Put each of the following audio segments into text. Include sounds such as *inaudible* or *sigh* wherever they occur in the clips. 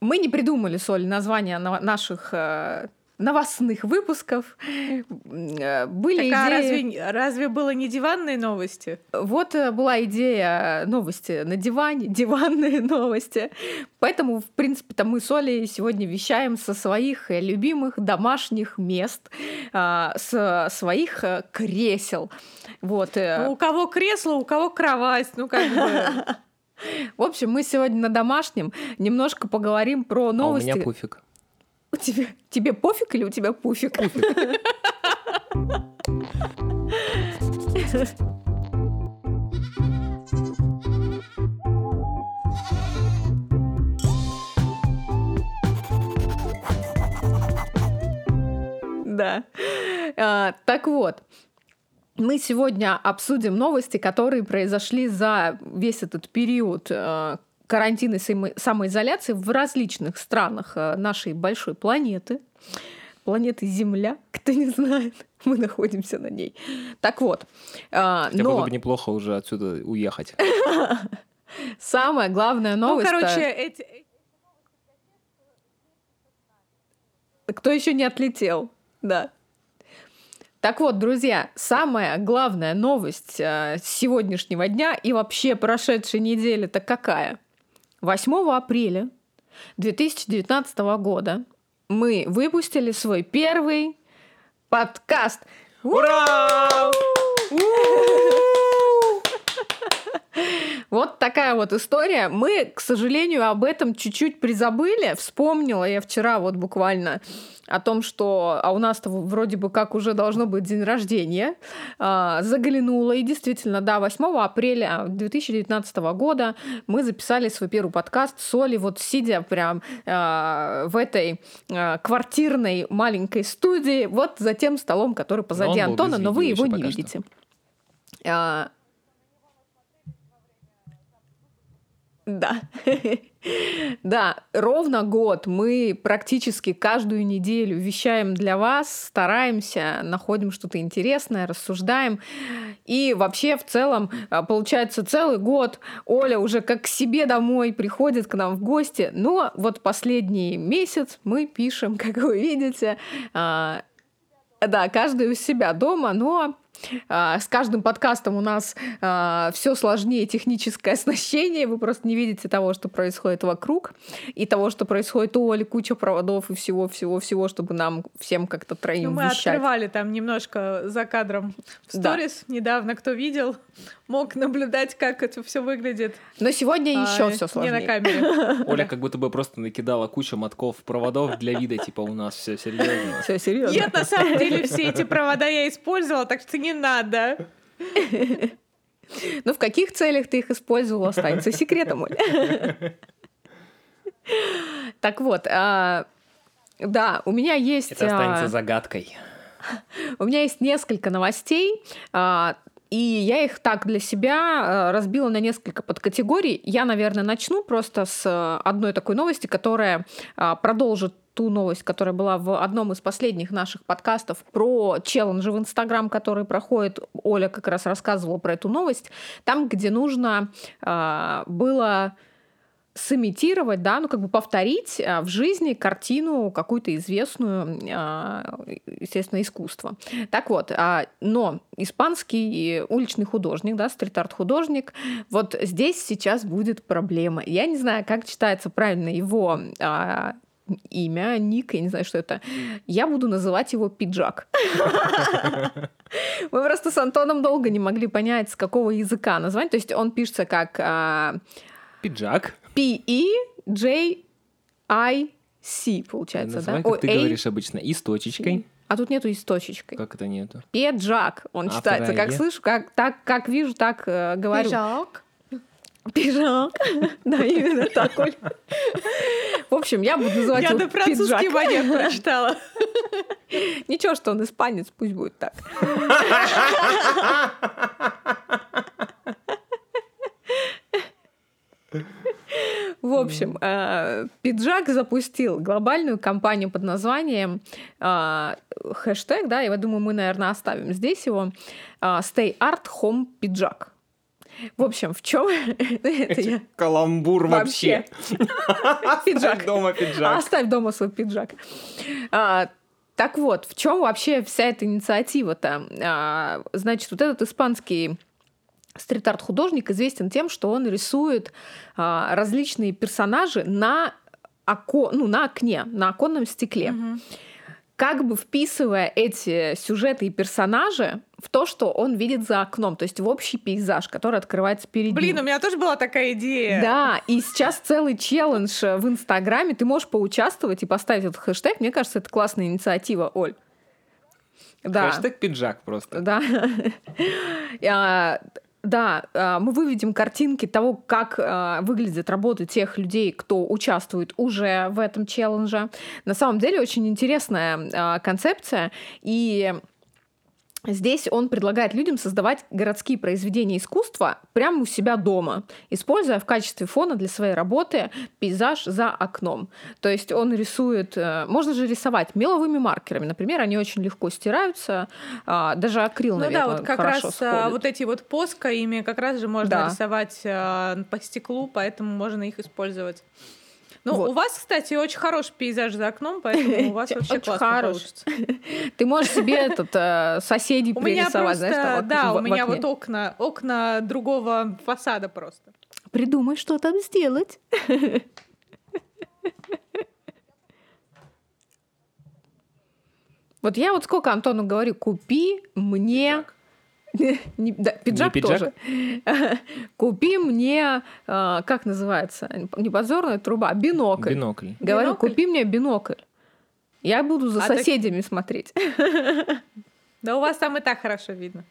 Мы не придумали, Соль, название на- наших э, новостных выпусков. Э, Были Так, а идеи... разве, разве было не диванные новости? Вот э, была идея новости на диване, *laughs* диванные новости. Поэтому, в принципе-то мы с Олей сегодня вещаем со своих любимых домашних мест, а, с своих кресел. Вот. Ну, у кого кресло, у кого кровать. Ну, как бы... *laughs* В общем, мы сегодня на домашнем немножко поговорим про А у новости. меня пуфик. У тебя- тебе пофиг или у тебя пуфик? Да. А, Так вот, мы сегодня обсудим новости, которые произошли за весь этот период э, карантина и само- самоизоляции в различных странах э, нашей большой планеты. Планеты Земля, *laughs* кто не знает, мы находимся на ней. Так вот, а, Хотя было но бы неплохо уже отсюда уехать. *laughs* самая главная Ну, новость... короче, эти... Кто еще не отлетел? Да. Так вот, друзья, самая главная новость э, сегодняшнего дня и вообще прошедшей недели-то какая? 8 апреля 2019 года мы выпустили свой первый подкаст. Ура! Вот такая вот история. Мы, к сожалению, об этом чуть-чуть призабыли. Вспомнила я вчера вот буквально о том, что а у нас-то вроде бы как уже должно быть день рождения. А, заглянула, и действительно, да, 8 апреля 2019 года мы записали свой первый подкаст с Олей, вот сидя прям а, в этой а, квартирной маленькой студии, вот за тем столом, который позади был Антона, но вы его не пока что. видите. А, Да. Да, ровно год мы практически каждую неделю вещаем для вас, стараемся, находим что-то интересное, рассуждаем. И вообще в целом а, получается целый год Оля уже как к себе домой приходит к нам в гости. Но вот последний месяц мы пишем, *laughs* как вы видите, а, да, каждый у себя дома, но с каждым подкастом у нас все сложнее техническое *laughs* оснащение. Вы просто не видите того, что происходит вокруг, и того, что происходит у Оли, куча проводов и всего-всего-всего, чтобы нам всем как-то Ну, троим мы вещать. открывали там немножко за кадром в Да. сторис недавно. Кто видел, мог наблюдать, как это все выглядит. Но сегодня еще а, все Не сложнее. на камере. *laughs* Оля как будто бы просто накидала кучу мотков проводов для вида, типа у нас все серьезно. Все серьезно. Нет, на самом деле все эти провода я использовала, так что не надо. *laughs* Ну, в каких целях ты их использовал, останется секретом. Оль. *laughs* Так вот, а, да, у меня есть... Это а, останется загадкой. У меня есть несколько новостей, а, и я их так для себя а, разбила на несколько подкатегорий. Я, наверное, начну просто с а, одной такой новости, которая а, продолжит ту новость, которая была в одном из последних наших подкастов про челленджи в Инстаграм, который проходит. Оля как раз рассказывала про эту новость. Там, где нужно было сымитировать, да, ну как бы повторить а, в жизни картину какую-то известную, а, естественно, искусство. Так вот, а, но испанский уличный художник, да, стрит-арт художник, вот здесь сейчас будет проблема. Я не знаю, как читается правильно его а, имя, ник, я не знаю, что это. Я буду называть его Пиджак. Мы просто с Антоном долго не могли понять, с какого языка назвать. То есть он пишется как Пиджак. P-E-J-I-C, получается, Называй, да? как ты Ой, говоришь обычно, и с точечкой. А тут нету и с точечкой. Как это нету? Педжак, он А читается. Как «е»? слышу, как, так, как вижу, так э, говорю. Пиджак. Пиджак. *laughs* Да, именно так, Оль. В общем, я буду называть Я его на французский пиджак. манер прочитала. *laughs* Ничего, что он испанец, пусть будет так. *laughs* В общем, э, Пиджак запустил глобальную кампанию под названием э, хэштег, да, я думаю, мы, наверное, оставим здесь его, э, Stay Art Home Пиджак. В общем, в чем *laughs* это я? Каламбур вообще. *laughs* Пиджак. Дома пиджак. Оставь дома свой пиджак. А, так вот, в чем вообще вся эта инициатива-то? А, значит, вот этот испанский стрит-арт художник известен тем, что он рисует а, различные персонажи на, око... ну, на окне, на оконном стекле. Как бы вписывая эти сюжеты и персонажи в то, что он видит за окном, то есть в общий пейзаж, который открывается перед Блин, ним. у меня тоже была такая идея. Да, и сейчас целый челлендж э, в Инстаграме. Ты можешь поучаствовать и поставить этот хэштег. Мне кажется, это классная инициатива, Оль. Да. Хэштег пиджак просто. Да. *laughs* Да, а, мы выведем картинки того, как а, выглядит работа тех людей, кто участвует уже в этом челлендже. На самом деле очень интересная а, концепция, и Здесь он предлагает людям создавать городские произведения искусства прямо у себя дома, используя в качестве фона для своей работы пейзаж за окном. То есть он рисует, э, можно же рисовать меловыми маркерами, например, они очень легко стираются, а, даже акрил, Ну наверное, да, вот как раз а, сходит. вот эти вот поска, ими как раз же можно Да. рисовать а, по стеклу, поэтому можно их использовать. Ну, Вот. у вас, кстати, очень хороший пейзаж за окном, поэтому у вас *laughs* вообще Очень классно хорош. получится. *laughs* Ты можешь себе этот э, соседей У меня пририсовать, просто, знаешь, да, у меня вот окна, окна другого фасада просто. Придумай, что там сделать. *laughs* Вот я вот сколько Антону говорю, купи мне... *laughs* Не- да, пиджак, пиджак? тоже. *laughs* Купи мне, э, как называется, не подзорная труба, а бинокль. Бинокль. Говорю, Бинокль? купи мне бинокль. Я буду за А так- соседями смотреть. *laughs* Да у вас там и так хорошо видно.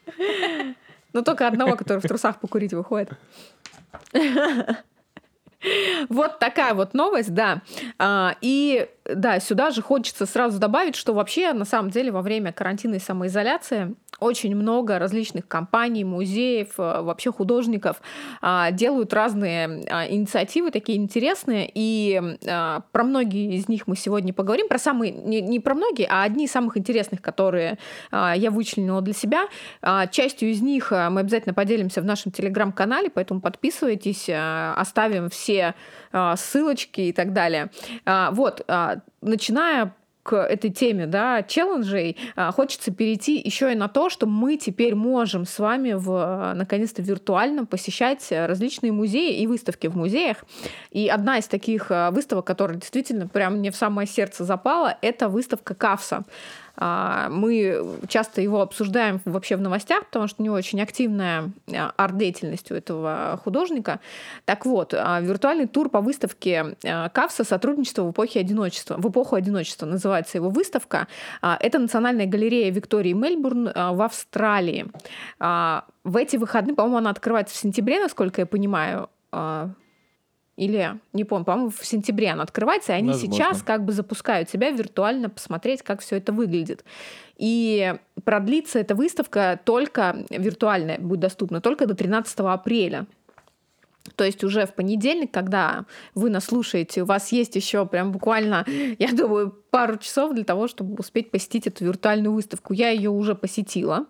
Но только одного, который в трусах покурить выходит. *laughs* Вот такая вот новость, да. А, И да, сюда же хочется сразу добавить, что вообще на самом деле во время карантина и самоизоляции очень много различных компаний, музеев, э, вообще художников а, делают разные а, инициативы такие интересные, и а, про многие из них мы сегодня поговорим, про самые, не, не про многие, а одни из самых интересных, которые а, я вычленила для себя. А, Частью из них а, мы обязательно поделимся в нашем телеграм-канале, поэтому подписывайтесь, а, оставим все а, ссылочки и так далее. А, Вот, а, начиная к этой теме, да, челленджей, хочется перейти еще и на то, что мы теперь можем с вами в, наконец-то виртуально посещать различные музеи и выставки в музеях. И одна из таких выставок, которая действительно прям мне в самое сердце запала, это выставка Кавса. А, Мы часто его обсуждаем вообще в новостях, потому что него очень активная а, арт-деятельность у этого художника. Так вот, а, виртуальный тур по выставке Кавса «Сотрудничество в эпохе одиночества». В эпоху одиночества называется его выставка. Это Национальная галерея Виктории Мельбурн в Австралии. В эти выходные, по-моему, она открывается в сентябре, насколько я понимаю. Или, не помню, по-моему, в сентябре она открывается, и они Возможно. сейчас как бы запускают себя виртуально посмотреть, как все это выглядит. И продлится эта выставка только виртуальная, будет доступна только до 13 апреля. То есть уже в понедельник, когда вы нас слушаете, у вас есть еще прям буквально, я думаю, пару часов для того, чтобы успеть посетить эту виртуальную выставку. Я ее уже посетила.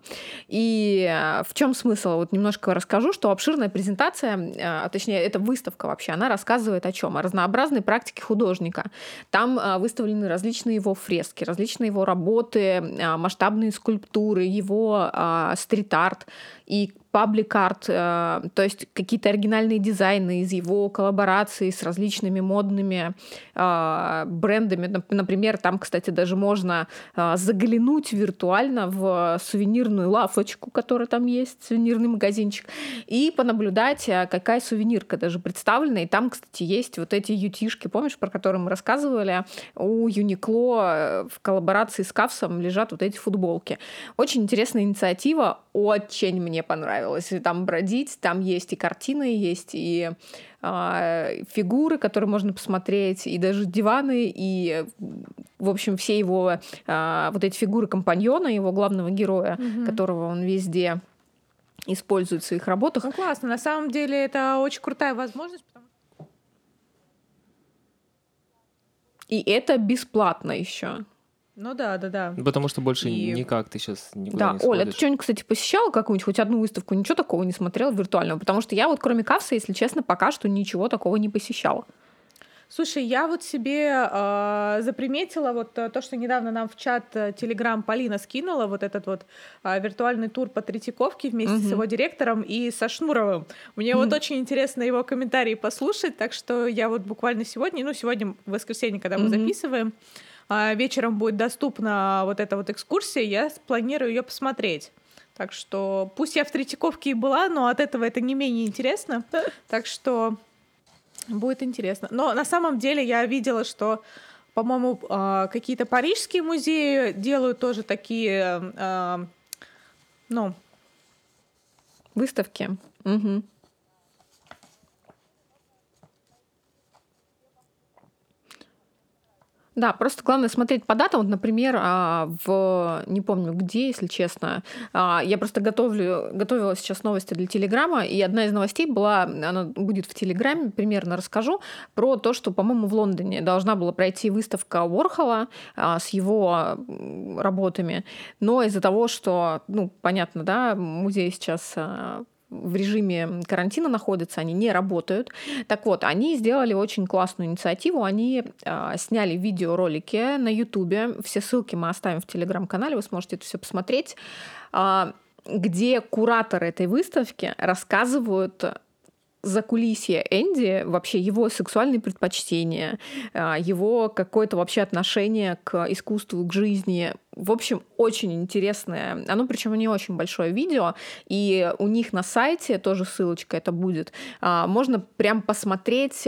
И э, в чем смысл? Вот немножко расскажу, что обширная презентация, э, а точнее, эта выставка вообще, она рассказывает о чем? О разнообразной практике художника. Там э, выставлены различные его фрески, различные его работы, масштабные скульптуры, его стрит-арт и паблик-арт, то есть какие-то оригинальные дизайны из его коллаборации с различными модными брендами. Нап- Например, там, кстати, даже можно э, заглянуть виртуально в сувенирную лавочку, которая там есть, сувенирный магазинчик, и понаблюдать, э, какая сувенирка даже представлена. И там, кстати, есть вот эти ютишки, помнишь, про которые мы рассказывали? У Юникло э, в коллаборации с Кавсом лежат вот эти футболки. Очень интересная инициатива, очень мне понравилось. И Там бродить, там есть и картины, есть и а, фигуры, которые можно посмотреть, и даже диваны, и, в общем, все его а, вот эти фигуры компаньона, его главного героя, которого он везде использует в своих работах. Ну классно, на самом деле это очень крутая возможность, потому И это бесплатно еще. Ну да, да, да. Потому что больше И- никак ты сейчас никуда Да, не Оля, ты сходишь. что-нибудь, кстати, посещала какую-нибудь, хоть одну выставку? Ничего такого не смотрела виртуального? Потому что я вот кроме кассы, если честно, пока что ничего такого не посещала. Слушай, я вот себе э, заприметила вот э, то, что недавно нам в чат э, Telegram Полина скинула, вот этот вот э, виртуальный тур по Третьяковке вместе с Мгм. его директором и со Шнуровым. Мне вот очень интересно его комментарии послушать, так что я вот буквально сегодня, ну сегодня в воскресенье, когда мы Мгм. записываем, э, вечером будет доступна вот эта вот экскурсия, я планирую ее посмотреть. Так что пусть я в Третьяковке и была, но от этого это не менее интересно. *laughs* Так что Будет интересно. Но на самом деле я видела, что, по-моему, а, какие-то парижские музеи делают тоже такие, а, ну, Выставки. Мгм. Да, просто главное смотреть по датам. Вот, например, а, в не помню где, если честно. а, Я просто готовлю, готовила сейчас новости для Телеграма, и одна из новостей была, она будет в Телеграме, примерно расскажу, про то, что, по-моему, в Лондоне должна была пройти выставка Уорхола а, с его работами, но из-за того, что, ну, понятно, да, музей сейчас в режиме карантина находятся, они не работают. Так вот, они сделали очень классную инициативу. Они а, сняли видеоролики на Ютубе. Все ссылки мы оставим в телеграм-канале, вы сможете это все посмотреть. а, где кураторы этой выставки рассказывают за кулисье Энди, вообще его сексуальные предпочтения, а, его какое-то вообще отношение к искусству, к жизни. В общем, очень интересное. Оно причем не очень большое видео, и у них на сайте тоже ссылочка это будет. а, Можно прям посмотреть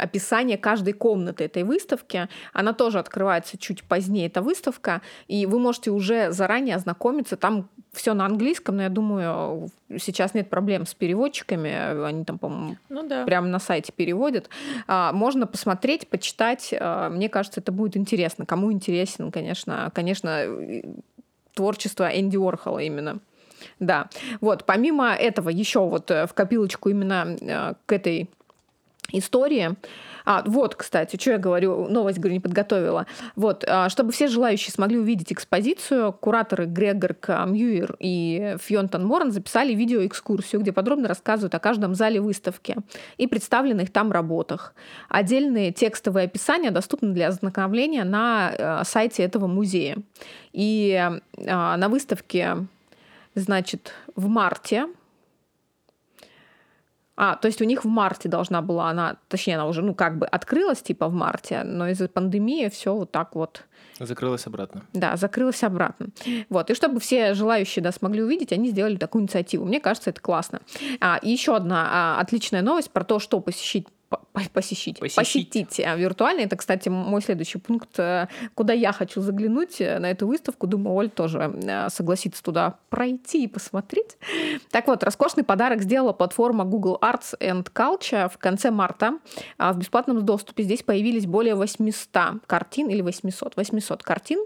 описание каждой комнаты этой выставки. Она тоже открывается чуть позднее, эта выставка, и вы можете уже заранее ознакомиться. Там все на английском, но я думаю, сейчас нет проблем с переводчиками. Они там, по-моему, ну да. прямо на сайте переводят. А, Можно посмотреть, почитать. А, Мне кажется, это будет интересно. Кому интересен, конечно, конечно, творчество Энди Уорхола именно. Да. Вот, помимо этого, еще вот э, в копилочку именно э, к этой истории. А, вот, кстати, что я говорю, новость, говорю, не подготовила. Вот, а, чтобы все желающие смогли увидеть экспозицию, кураторы Грегор К. Мьюир и Фьонтон Моран записали видеоэкскурсию, где подробно рассказывают о каждом зале выставки и представленных там работах. Отдельные текстовые описания доступны для ознакомления на э, сайте этого музея. И э, на выставке, значит, в марте а, то есть у них в марте должна была она, точнее, она уже, ну, как бы открылась, типа, в марте, но из-за пандемии все вот так вот, Закрылась обратно. да, закрылось обратно. Вот, и чтобы все желающие, да, смогли увидеть, они сделали такую инициативу. Мне кажется, это классно. А, и еще одна а, отличная новость про то, что посещить по- по- посещить, Посещить. посетить а, виртуально. Это, кстати, мой следующий пункт, э, куда я хочу заглянуть э, на эту выставку. Думаю, Оль тоже э, согласится туда пройти и посмотреть. Так вот, роскошный подарок сделала платформа Google Arts and Culture в конце марта. А В бесплатном доступе здесь появились более 800 картин или 800, 800 картин,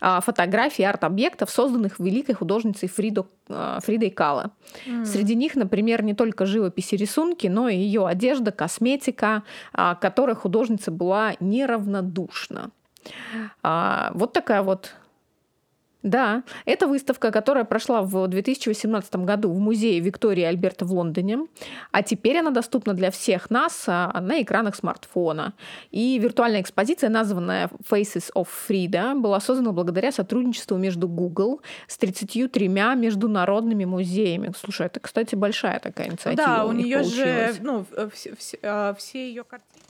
а, фотографий, арт-объектов, созданных великой художницей Фридо, Фридой Кало. Среди них, например, не только живопись и рисунки, но и ее одежда, косметика, а, к которой художница была неравнодушна. А, Вот такая вот да, это выставка, которая прошла в 2018 году в музее Виктории Альберта в Лондоне, а теперь она доступна для всех нас а, на экранах смартфона. И виртуальная экспозиция, названная Faces of Frida, была создана благодаря сотрудничеству между Google с 33 международными музеями. Слушай, это, кстати, большая такая инициатива. да, у них нее же, ну, в- все, все, а, все ее картины.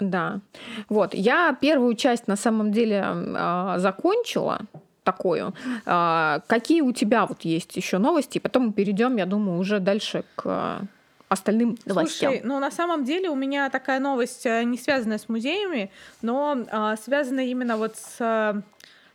Да. Вот. Я первую часть на самом деле а, закончила такую. А, Какие у тебя вот есть еще новости? Потом мы перейдем, я думаю, уже дальше к а, остальным новостям. Слушай, ну на самом деле у меня такая новость э, не связанная с музеями, но а, связана именно вот с а,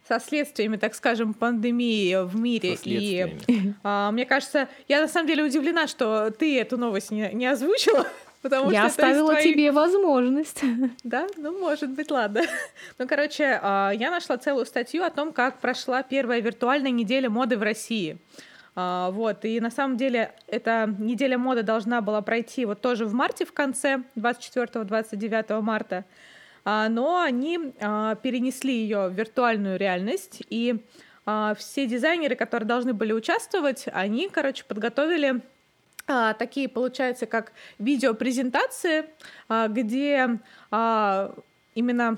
со следствиями, так скажем, пандемии в мире. И а, мне кажется, я на самом деле удивлена, что ты эту новость не, не озвучила. Потому Я что оставила твоих- тебе возможность. *laughs* Да, ну может быть, ладно. *laughs* Ну, короче, а, я нашла целую статью о том, как прошла первая виртуальная неделя моды в России. А, вот, и на самом деле эта неделя моды должна была пройти вот тоже в марте в конце, 24-29 марта, а, но они перенесли ее в виртуальную реальность, и все дизайнеры, которые должны были участвовать, они, короче, подготовили такие, получается, как видеопрезентации, а, где а, именно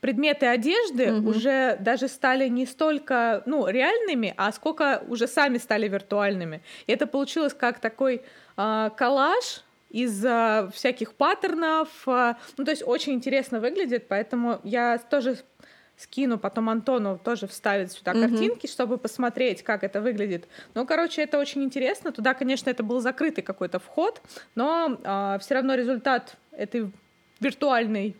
предметы одежды угу. уже даже стали не столько ну, реальными, а сколько уже сами стали виртуальными. И это получилось как такой коллаж из всяких паттернов. Ну, то есть очень интересно выглядит, поэтому я тоже скину потом Антону тоже вставить сюда mm картинки, чтобы посмотреть, как это выглядит. Ну, короче, это очень интересно. Туда, конечно, это был закрытый какой-то вход, но э, все равно результат этой виртуальной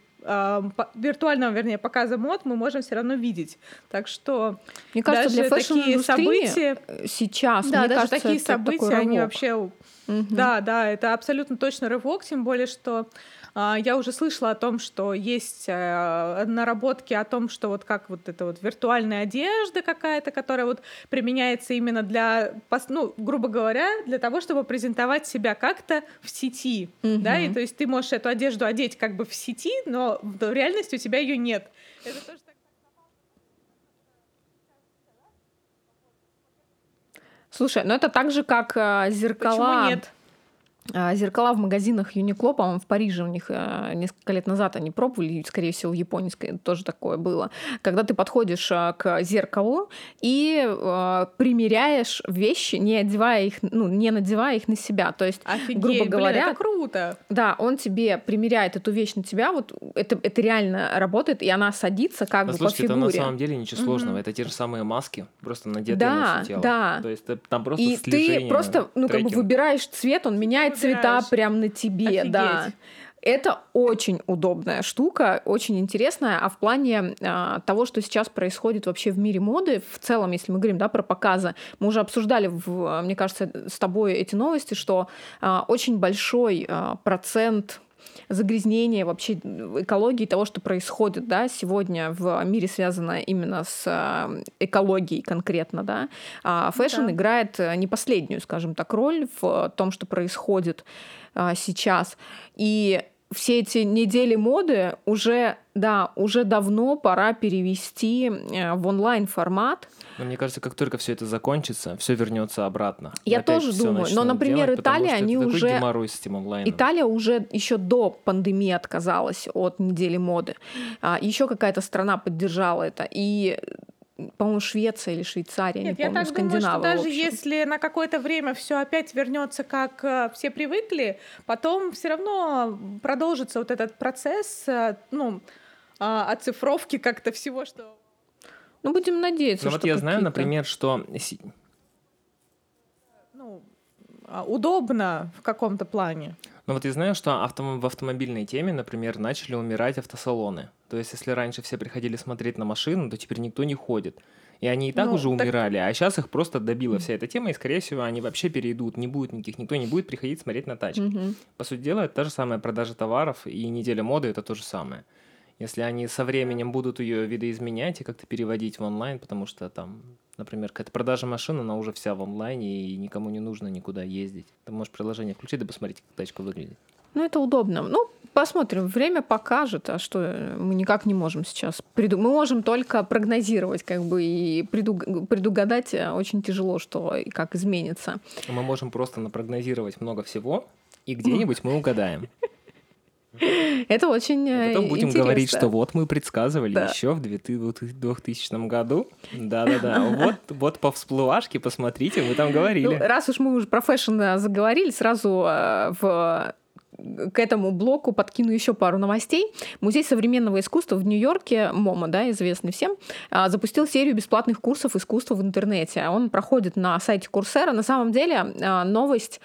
виртуального, вернее, показа мод мы можем все равно видеть. Так что мне кажется, даже для такие события сейчас, да, мне даже кажется, такие события, они вообще, угу. да, да, это абсолютно точно рывок, тем более что а, я уже слышала о том, что есть э, наработки о том, что вот как вот эта вот виртуальная одежда какая-то, которая вот применяется именно для, ну, грубо говоря, для того, чтобы презентовать себя как-то в сети, mm-hmm. да, и то есть ты можешь эту одежду одеть как бы в сети, но в реальности у тебя ее нет. Это тоже Слушай, ну это так же, как э, зеркала. Почему нет? А, зеркала в магазинах Юникло, по-моему, в Париже у них э, несколько лет назад они пробовали, скорее всего, в Японии тоже такое было. Когда ты подходишь э, к зеркалу и э, примеряешь вещи, не одевая их, ну, не надевая их на себя. То есть, Офигеть, грубо говоря, блин, это круто. Да, он тебе примеряет эту вещь на тебя, вот это, это реально работает, и она садится как да, бы слушайте, по фигуре. это на самом деле ничего сложного, mm-hmm. это те же самые маски, просто надетые да, на все тело. Да, То есть там просто И ты просто, ну, как бы выбираешь цвет, он меняет цвета прям на тебе, Офигеть. да. Это очень удобная штука, очень интересная, а в плане а, того, что сейчас происходит вообще в мире моды, в целом, если мы говорим да, про показы, мы уже обсуждали, в, мне кажется, с тобой эти новости, что а, очень большой а, процент загрязнения вообще экологии того, что происходит да, сегодня в мире, связано именно с э, экологией конкретно. Да. А fashion да. играет э, не последнюю, скажем так, роль в том, что происходит а, сейчас. И все эти недели моды уже, да, уже давно пора перевести э, в онлайн формат. Но мне кажется, как только все это закончится, все вернется обратно. Я Опять тоже думаю. Но, например, делать, Италия, они уже с этим онлайном. Италия уже еще до пандемии отказалась от недели моды. А, еще какая-то страна поддержала это. И по-моему, Швеция или Швейцария, Нет, не помню, я так думаю, что даже если на какое-то время все опять вернется, как э, все привыкли, потом все равно продолжится вот этот процесс, э, ну, э, оцифровки как-то всего, что... Ну, будем надеяться, Ну, что вот я знаю, например, что... Ну, а, удобно в каком-то плане. Ну вот я знаю, что авто... в автомобильной теме, например, начали умирать автосалоны. То есть, если раньше все приходили смотреть на машину, то теперь никто не ходит. И они и так ну, уже так... умирали, а сейчас их просто добила вся эта тема, и, скорее всего, они вообще перейдут, не будет никаких, никто не будет приходить смотреть на тачки. Угу. По сути дела, это та же самая продажа товаров, и неделя моды это то же самое. Если они со временем будут ее видоизменять и как-то переводить в онлайн, потому что там, например, какая-то продажа машины, она уже вся в онлайне, и никому не нужно никуда ездить. Ты можешь приложение включить, да посмотреть, как тачка выглядит. Ну, это удобно. Ну, посмотрим. Время покажет, а что мы никак не можем сейчас. Преду... Мы можем только прогнозировать, как бы, и преду... предугадать э, очень тяжело, что и как изменится. Мы можем просто напрогнозировать много всего, и где-нибудь мы угадаем. Это очень и Потом будем интересно. говорить, что вот мы предсказывали да. еще в 2000 году. Да-да-да. *laughs* Вот, вот по всплывашке, посмотрите, мы там говорили. Ну, раз уж мы уже про fashion э, заговорили, сразу э, в к этому блоку подкину еще пару новостей. Музей современного искусства в Нью-Йорке, MoMA, да, известный всем, э, запустил серию бесплатных курсов искусства в интернете. Он проходит на сайте Coursera. На самом деле новость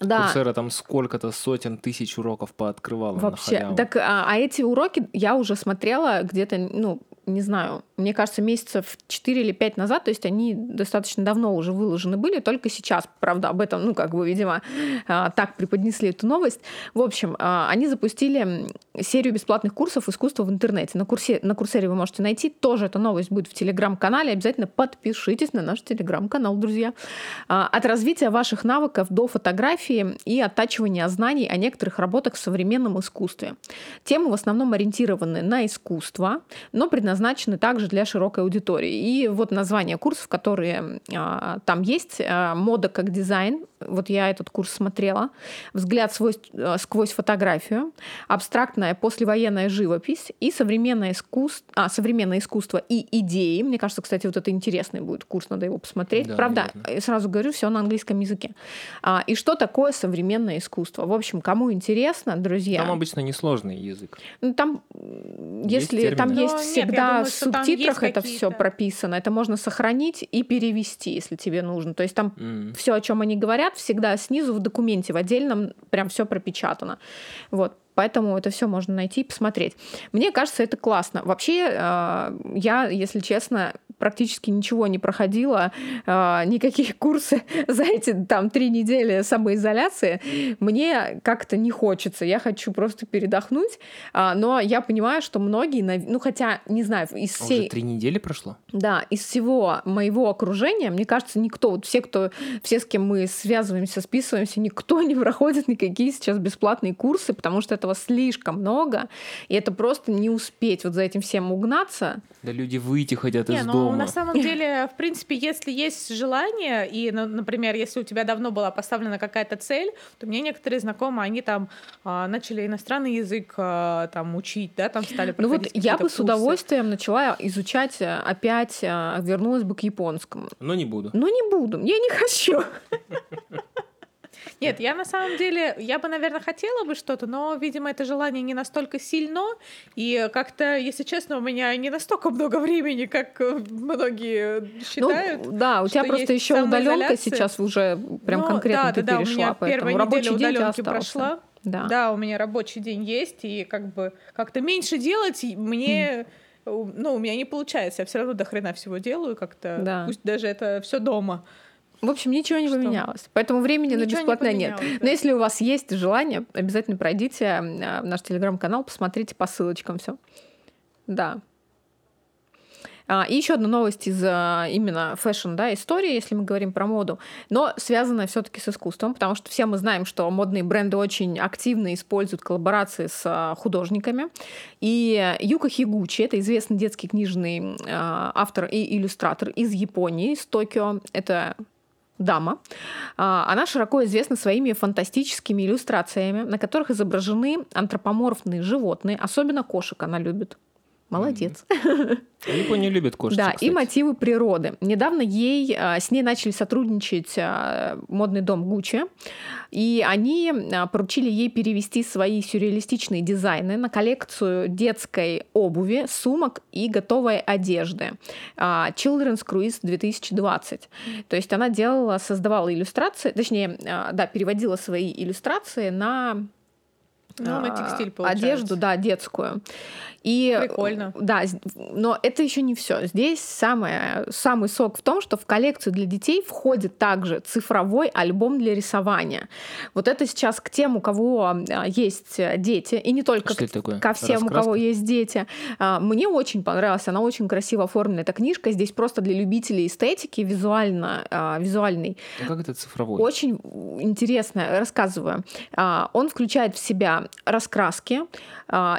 да. Курсера там сколько-то сотен тысяч уроков пооткрывала Вообще. Так, а, а эти уроки я уже смотрела где-то, ну, не знаю, мне кажется, месяцев 4 или 5 назад, то есть они достаточно давно уже выложены были, только сейчас, правда, об этом, ну, как бы, видимо, а, так преподнесли эту новость. В общем, а, они запустили серию бесплатных курсов искусства в интернете. На, курсе, на Курсере вы можете найти, тоже эта новость будет в Телеграм-канале, обязательно подпишитесь на наш Телеграм-канал, друзья. А, от развития ваших навыков до фотографии и оттачивания знаний о некоторых работах в современном искусстве. Темы в основном ориентированы на искусство, но предназначены также для широкой аудитории. И вот название курсов, которые а, там есть. А, мода как дизайн. Вот я этот курс смотрела. Взгляд свой, а, сквозь фотографию. Абстрактная послевоенная живопись и современное искусство, а, современное искусство и идеи. Мне кажется, кстати, вот это интересный будет курс, надо его посмотреть. Да, Правда, наверное. я сразу говорю, все на английском языке. А, и что такое современное искусство? В общем, кому интересно, друзья. Там обычно несложный язык. Ну, там, есть если термины? там есть Но всегда думаю, в субтитрах это все прописано, это можно сохранить и перевести, если тебе нужно. То есть там mm. все, о чем они говорят, всегда снизу в документе в отдельном прям все пропечатано. Вот. Поэтому это все можно найти и посмотреть. Мне кажется, это классно. Вообще, э, я, если честно, практически ничего не проходила, э, никакие *laughs* курсы за эти там три недели самоизоляции. Мне как-то не хочется. Я хочу просто передохнуть. Э, но я понимаю, что многие, ну хотя, не знаю, из а всей... Уже три недели прошло? Да, из всего моего окружения, мне кажется, никто, вот все, кто, все, с кем мы связываемся, списываемся, никто *laughs* не проходит никакие сейчас бесплатные курсы, потому что это этого слишком много, и это просто не успеть вот за этим всем угнаться. Да люди выйти хотят не, из ну, дома. На самом деле, в принципе, если есть желание, и, ну, например, если у тебя давно была поставлена какая-то цель, то мне некоторые знакомые, они там а, начали иностранный язык а, там учить, да, там стали Ну вот я бы курсы. с удовольствием начала изучать э, опять, э, вернулась бы к японскому. Но не буду. Но не буду, я не хочу. *laughs* *laughs* Нет, я на самом деле, я бы, наверное, хотела бы что-то, но, видимо, это желание не настолько сильно, и как-то, если честно, у меня не настолько много времени, как э, многие считают. Ну, да, у тебя просто еще удаленка сейчас уже прям ну, конкретно да, ты да, перешла, да, у меня поэтому рабочий день удаленки прошла. Да. да, у меня рабочий день есть, и как бы как-то меньше делать мне ну, у меня не получается, я все равно до хрена всего делаю как-то, да. пусть даже это все дома. В общем, ничего не что? поменялось. Поэтому времени ничего на бесплатное не нет. Да. Но если у вас есть желание, обязательно пройдите а, в наш телеграм-канал, посмотрите по ссылочкам все. Да. А, и еще одна новость из а, именно fashion, да, истории, если мы говорим про моду, но связанная все-таки с искусством, потому что все мы знаем, что модные бренды очень активно используют коллаборации с художниками. И Юка Хигучи, это известный детский книжный автор и иллюстратор из Японии, из Токио. Это дама. А, она широко известна своими фантастическими иллюстрациями, на которых изображены антропоморфные животные, особенно кошек она любит. Молодец. Mm-hmm. Япония любит кошек. Да, кстати. и мотивы природы. Недавно ей, а, с ней начали сотрудничать а, модный дом Гуччи, и они а, поручили ей перевести свои сюрреалистичные дизайны на коллекцию детской обуви, сумок и готовой одежды. Children's Cruise 2020. То есть она делала, создавала иллюстрации, точнее, да, переводила свои иллюстрации на ну, на текстиль, получается. Одежду, да, детскую. И, Прикольно. Да, но это еще не все. Здесь самое, самый сок в том, что в коллекцию для детей входит также цифровой альбом для рисования. Вот это сейчас к тем, у кого а, есть дети, и не только к, такое? ко всем, Раскраска? у кого есть дети. А, мне очень понравилась, она очень красиво оформлена. Эта книжка здесь просто для любителей эстетики, визуально, а, визуальный. А как это цифровой? Очень интересно, рассказываю. Он включает в себя раскраски,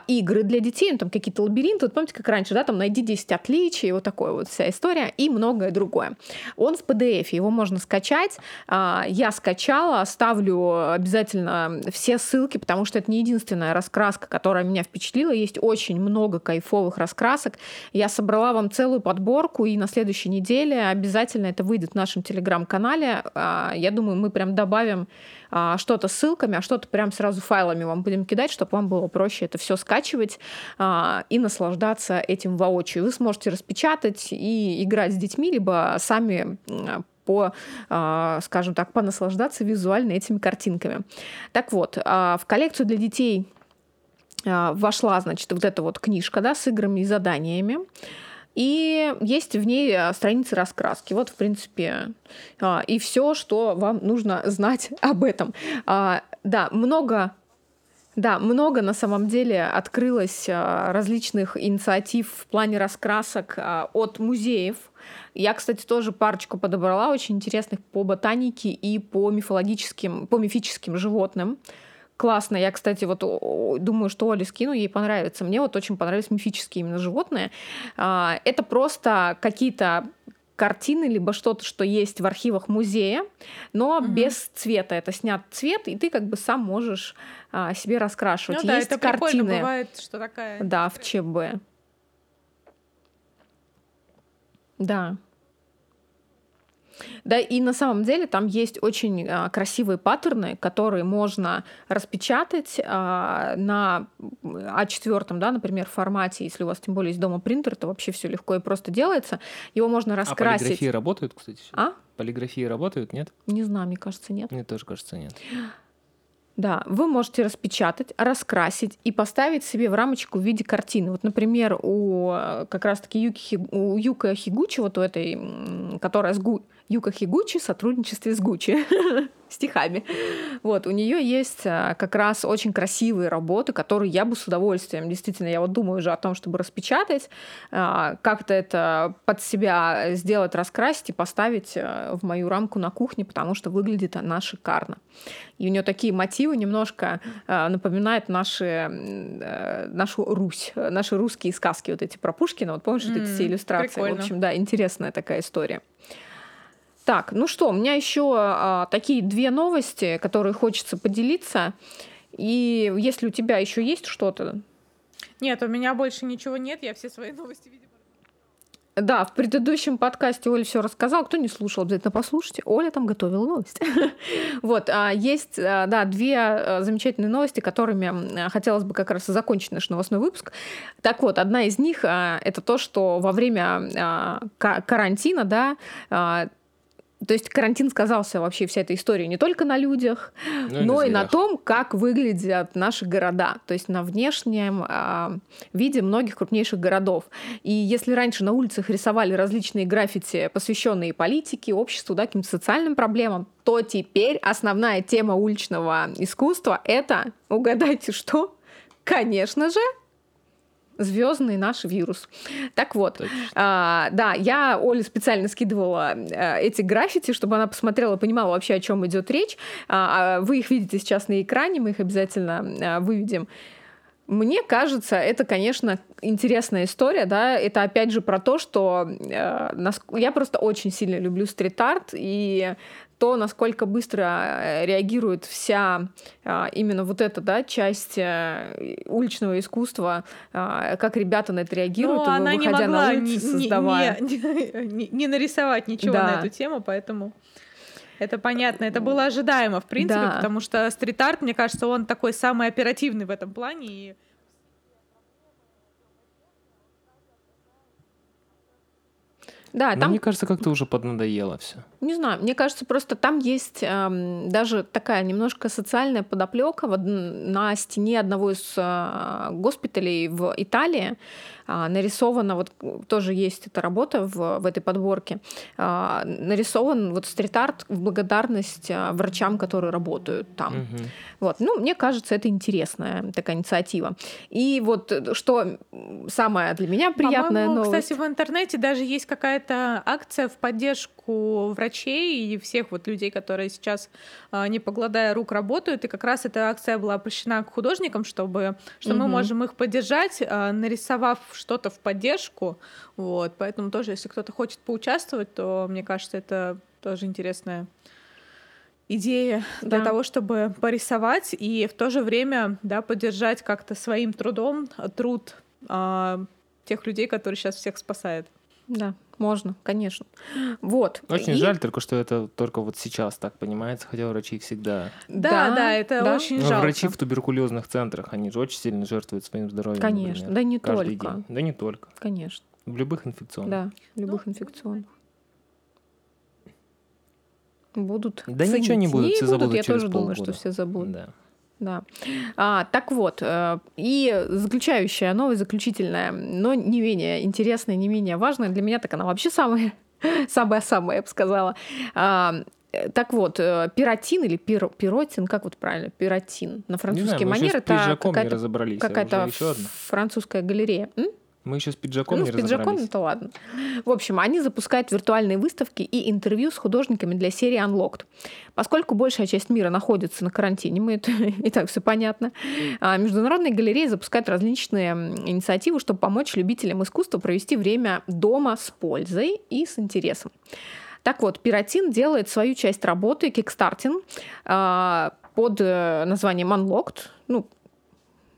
игры для детей, ну, там какие-то лабиринты. Вот помните, как раньше, да, там найди 10 отличий, вот такое вот вся история, и многое другое. Он в PDF, его можно скачать. А, я скачала, оставлю обязательно все ссылки, потому что это не единственная раскраска, которая меня впечатлила. Есть очень много кайфовых раскрасок. Я собрала вам целую подборку, и на следующей неделе обязательно это выйдет в нашем телеграм-канале. А, я думаю, мы прям добавим что-то ссылками, а что-то прям сразу файлами вам будем кидать, чтобы вам было проще это все скачивать а, и наслаждаться этим воочию. Вы сможете распечатать и играть с детьми, либо сами по, а, скажем так, понаслаждаться визуально этими картинками. Так вот, в коллекцию для детей а, вошла, значит, вот эта вот книжка, да, с играми и заданиями. И есть в ней а, страницы раскраски. Вот, в принципе, а, и все, что вам нужно знать *laughs* об этом. Да, много да, много на самом деле открылось различных инициатив в плане раскрасок от музеев. Я, кстати, тоже парочку подобрала очень интересных по ботанике и по мифологическим, по мифическим животным классно. Я, кстати, вот думаю, что Оле скину, ей понравится. Мне вот очень понравились мифические именно животные. А, это просто какие-то картины, либо что-то, что есть в архивах музея, но угу. без цвета. Это снят цвет, и ты как бы сам можешь а, себе раскрашивать. Ну, да, есть это картины. бывает, что такая. Да, в ЧБ. Да. Да, и на самом деле там есть очень а, красивые паттерны, которые можно распечатать а, на А4, да, например, формате. Если у вас тем более есть дома принтер, то вообще все легко и просто делается. Его можно раскрасить. А полиграфии работают, кстати? А? Полиграфии работают, нет? Не знаю, мне кажется, нет. Мне тоже кажется, нет. Да, вы можете распечатать, раскрасить и поставить себе в рамочку в виде картины. Вот, например, у э, как раз-таки Юки, у Юка Хигучи, вот у этой, которая с Гу, Юка Хигучи в сотрудничестве с Гуччи *laughs* стихами. Вот, у нее есть а, как раз очень красивые работы, которые я бы с удовольствием, действительно, я вот думаю уже о том, чтобы распечатать, а, как-то это под себя сделать, раскрасить и поставить а, в мою рамку на кухне, потому что выглядит она шикарно. И у нее такие мотивы немножко напоминают наши, нашу Русь, наши русские сказки, вот эти про Пушкина. Вот помнишь, mm, вот эти все иллюстрации? Прикольно. В общем, да, интересная такая история. Так, ну что, у меня еще а, такие две новости, которые хочется поделиться. И если у тебя еще есть что-то. Нет, у меня больше ничего нет, я все свои новости, видимо. Да, в предыдущем подкасте Оля все рассказала. Кто не слушал, обязательно послушайте. Оля там готовила новости. *laughs* вот, а есть, а, да, две а, замечательные новости, которыми хотелось бы как раз закончить наш новостной выпуск. Так вот, одна из них это то, что во время карантина, да, то есть карантин сказался вообще вся эта история не только на людях, ну, но и, и на том, как выглядят наши города, то есть на внешнем э, виде многих крупнейших городов. И если раньше на улицах рисовали различные граффити, посвященные политике, обществу, да, каким-то социальным проблемам, то теперь основная тема уличного искусства это, угадайте что, конечно же, звездный наш вирус. Так вот, а, да, я Оле специально скидывала а, эти граффити, чтобы она посмотрела понимала вообще, о чем идет речь. А, а, вы их видите сейчас на экране, мы их обязательно а, выведем. Мне кажется, это, конечно, интересная история, да, это опять же про то, что э, нас... я просто очень сильно люблю стрит-арт, и то, насколько быстро э, реагирует вся а, именно вот эта да, часть э, уличного искусства, а, как ребята на это реагируют, Но она выходя не могла на улицы, создавая. Не, не, не нарисовать ничего да. на эту тему, поэтому... Это понятно, это было ожидаемо, в принципе, да. потому что стрит-арт, мне кажется, он такой самый оперативный в этом плане, и Да, Но там... Мне кажется, как-то уже поднадоело все. Не знаю, мне кажется, просто там есть эм, даже такая немножко социальная подоплека. Вот на стене одного из э, госпиталей в Италии а, нарисована, вот тоже есть эта работа в, в этой подборке, а, нарисован вот стрит-арт в благодарность а, врачам, которые работают там. Угу. Вот. Ну, мне кажется, это интересная такая инициатива. И вот что самое для меня приятное новость... Кстати, в интернете даже есть какая-то акция в поддержку врачей и всех вот людей, которые сейчас, не погладая рук, работают. И как раз эта акция была обращена к художникам, чтобы, что угу. мы можем их поддержать, нарисовав что-то в поддержку. Вот, поэтому тоже, если кто-то хочет поучаствовать, то мне кажется, это тоже интересная идея да. для того, чтобы порисовать и в то же время да, поддержать как-то своим трудом труд а, тех людей, которые сейчас всех спасают. Да, можно, конечно. Вот. Очень и... жаль только, что это только вот сейчас так понимается, хотя врачи всегда... Да, да, да это да? очень Но жалко. врачи в туберкулезных центрах, они же очень сильно жертвуют своим здоровьем. Конечно, например, да не только. День. Да не только. Конечно. В любых инфекционных. Да, в любых ну, инфекционных. Будут Да ничего не будут, все будут, забудут Я через тоже полгода. думаю, что все забудут. Да. Да. А, так вот, э, и заключающая, новая заключительная, но не менее интересная, не менее важная, для меня так она вообще самая, *laughs* самая-самая, я бы сказала. А, так вот, э, пиротин или пир, пиротин, как вот правильно, пиротин на французский манер, это какая-то, какая-то французская галерея. М? Мы еще с пиджаком ну, не с пиджаком, это ладно. В общем, они запускают виртуальные выставки и интервью с художниками для серии Unlocked. Поскольку большая часть мира находится на карантине, мы это *laughs* и так все понятно, а международные галереи запускают различные инициативы, чтобы помочь любителям искусства провести время дома с пользой и с интересом. Так вот, Perrotin делает свою часть работы, kickstarting, а, под э, названием Unlocked. Ну,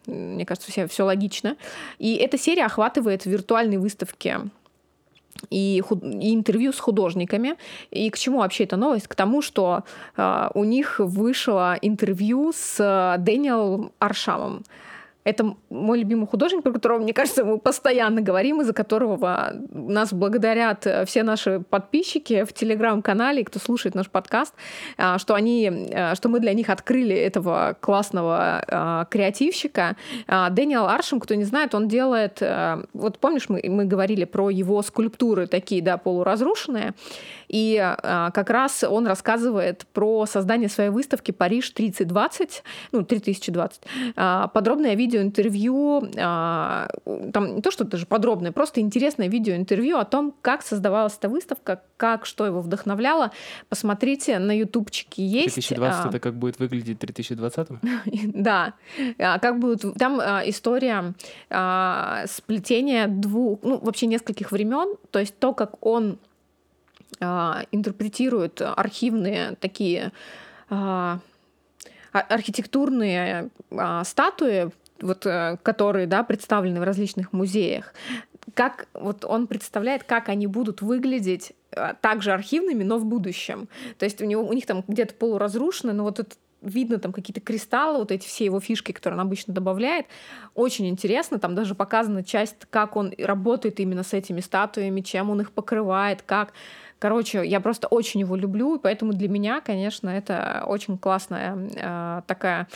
мне кажется, все, все логично. И эта серия охватывает виртуальные выставки и, худ... и интервью с художниками. И к чему вообще эта новость? К тому, что э, у них вышло интервью с Дэниелом Аршамом. Это мой любимый художник, про которого, мне кажется, мы постоянно говорим, из-за которого нас благодарят э, все наши подписчики в телеграм-канале, кто слушает наш подкаст, а, что, они, э, что мы для них открыли этого классного а, креативщика. А, Дэниел Аршем, кто не знает, он делает... Э, вот помнишь, мы, мы говорили про его скульптуры такие, да, полуразрушенные, и как раз он рассказывает про создание своей выставки «Париж 3020», ну, 3020. Подробное видео видеоинтервью, а, там не то, что даже подробное, просто интересное видеоинтервью о том, как создавалась эта выставка, как, что его вдохновляло. Посмотрите, на ютубчике есть. 2020 а, это как будет выглядеть в 2020? *laughs* Да. А, как будет... Там история сплетения двух, ну, вообще нескольких времен, то есть то, как он интерпретирует архивные такие архитектурные а, статуи вот, э, которые да, представлены в различных музеях, как вот он представляет, как они будут выглядеть э, также архивными, но в будущем. То есть у, него, у них там где-то полуразрушено, но вот это видно там какие-то кристаллы, вот эти все его фишки, которые он обычно добавляет. Очень интересно, там даже показана часть, как он работает именно с этими статуями, чем он их покрывает, как... Короче, я просто очень его люблю, и поэтому для меня, конечно, это очень классная э, такая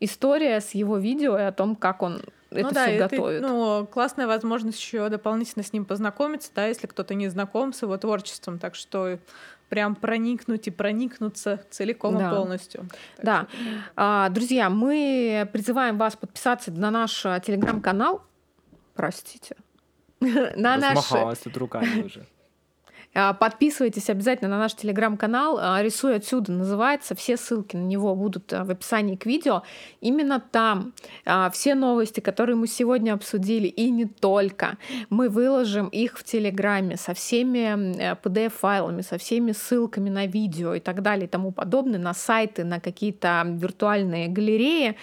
история с его видео и о том, как он это ну, да, все готовит. Это, ну, классная возможность еще дополнительно с ним познакомиться, да, если кто-то не знаком с его творчеством, так что прям проникнуть и проникнуться целиком да. и полностью. Так да. Что... А, друзья, мы призываем вас подписаться на наш а, телеграм-канал. Простите. *laughs* на наш... тут руками уже. А, подписывайтесь обязательно на наш телеграм-канал. А, Рисуй отсюда называется. Все ссылки на него будут а, в описании к видео. Именно там все новости, которые мы сегодня обсудили, и не только, мы выложим их в телеграме со всеми PDF-файлами, со всеми ссылками на видео и так далее и тому подобное, на сайты, на какие-то виртуальные галереи.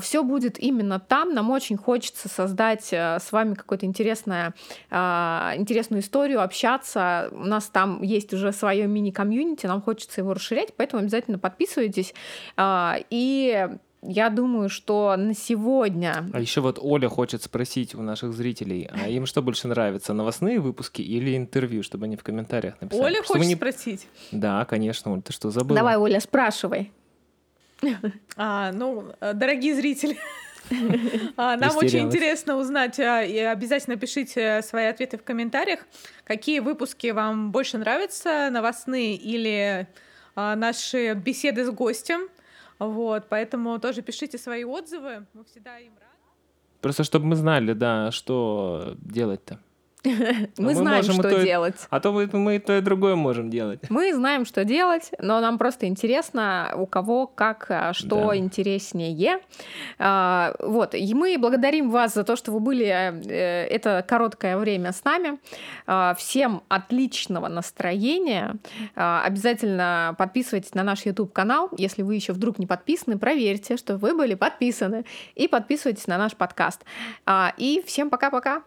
Все будет именно там. Нам очень хочется создать с вами какую-то интересную историю, общаться у нас там есть уже свое мини-комьюнити, нам хочется его расширять, поэтому обязательно подписывайтесь. А, и я думаю, что на сегодня... А еще вот Оля хочет спросить у наших зрителей, а им что больше нравится, новостные выпуски или интервью, чтобы они в комментариях написали? Оля хочет не... спросить? Да, конечно, Оль, ты что, забыла? Давай, Оля, спрашивай. А, ну, дорогие зрители, нам очень интересно узнать, а, и обязательно пишите свои ответы в комментариях, какие выпуски вам больше нравятся, новостные или а, наши беседы с гостем. Вот, поэтому тоже пишите свои отзывы, мы всегда им рады. Просто чтобы мы знали, да, что делать-то. *laughs* Мы знаем, что делать. А то мы то и другое можем делать. Мы знаем, что делать, но нам просто интересно, у кого как, а, что интереснее. А, вот. И мы благодарим вас за то, что вы были э, это короткое время с нами. А, всем отличного настроения. Обязательно подписывайтесь на наш YouTube-канал. Если вы еще вдруг не подписаны, проверьте, что вы были подписаны. И подписывайтесь на наш подкаст. И всем пока-пока.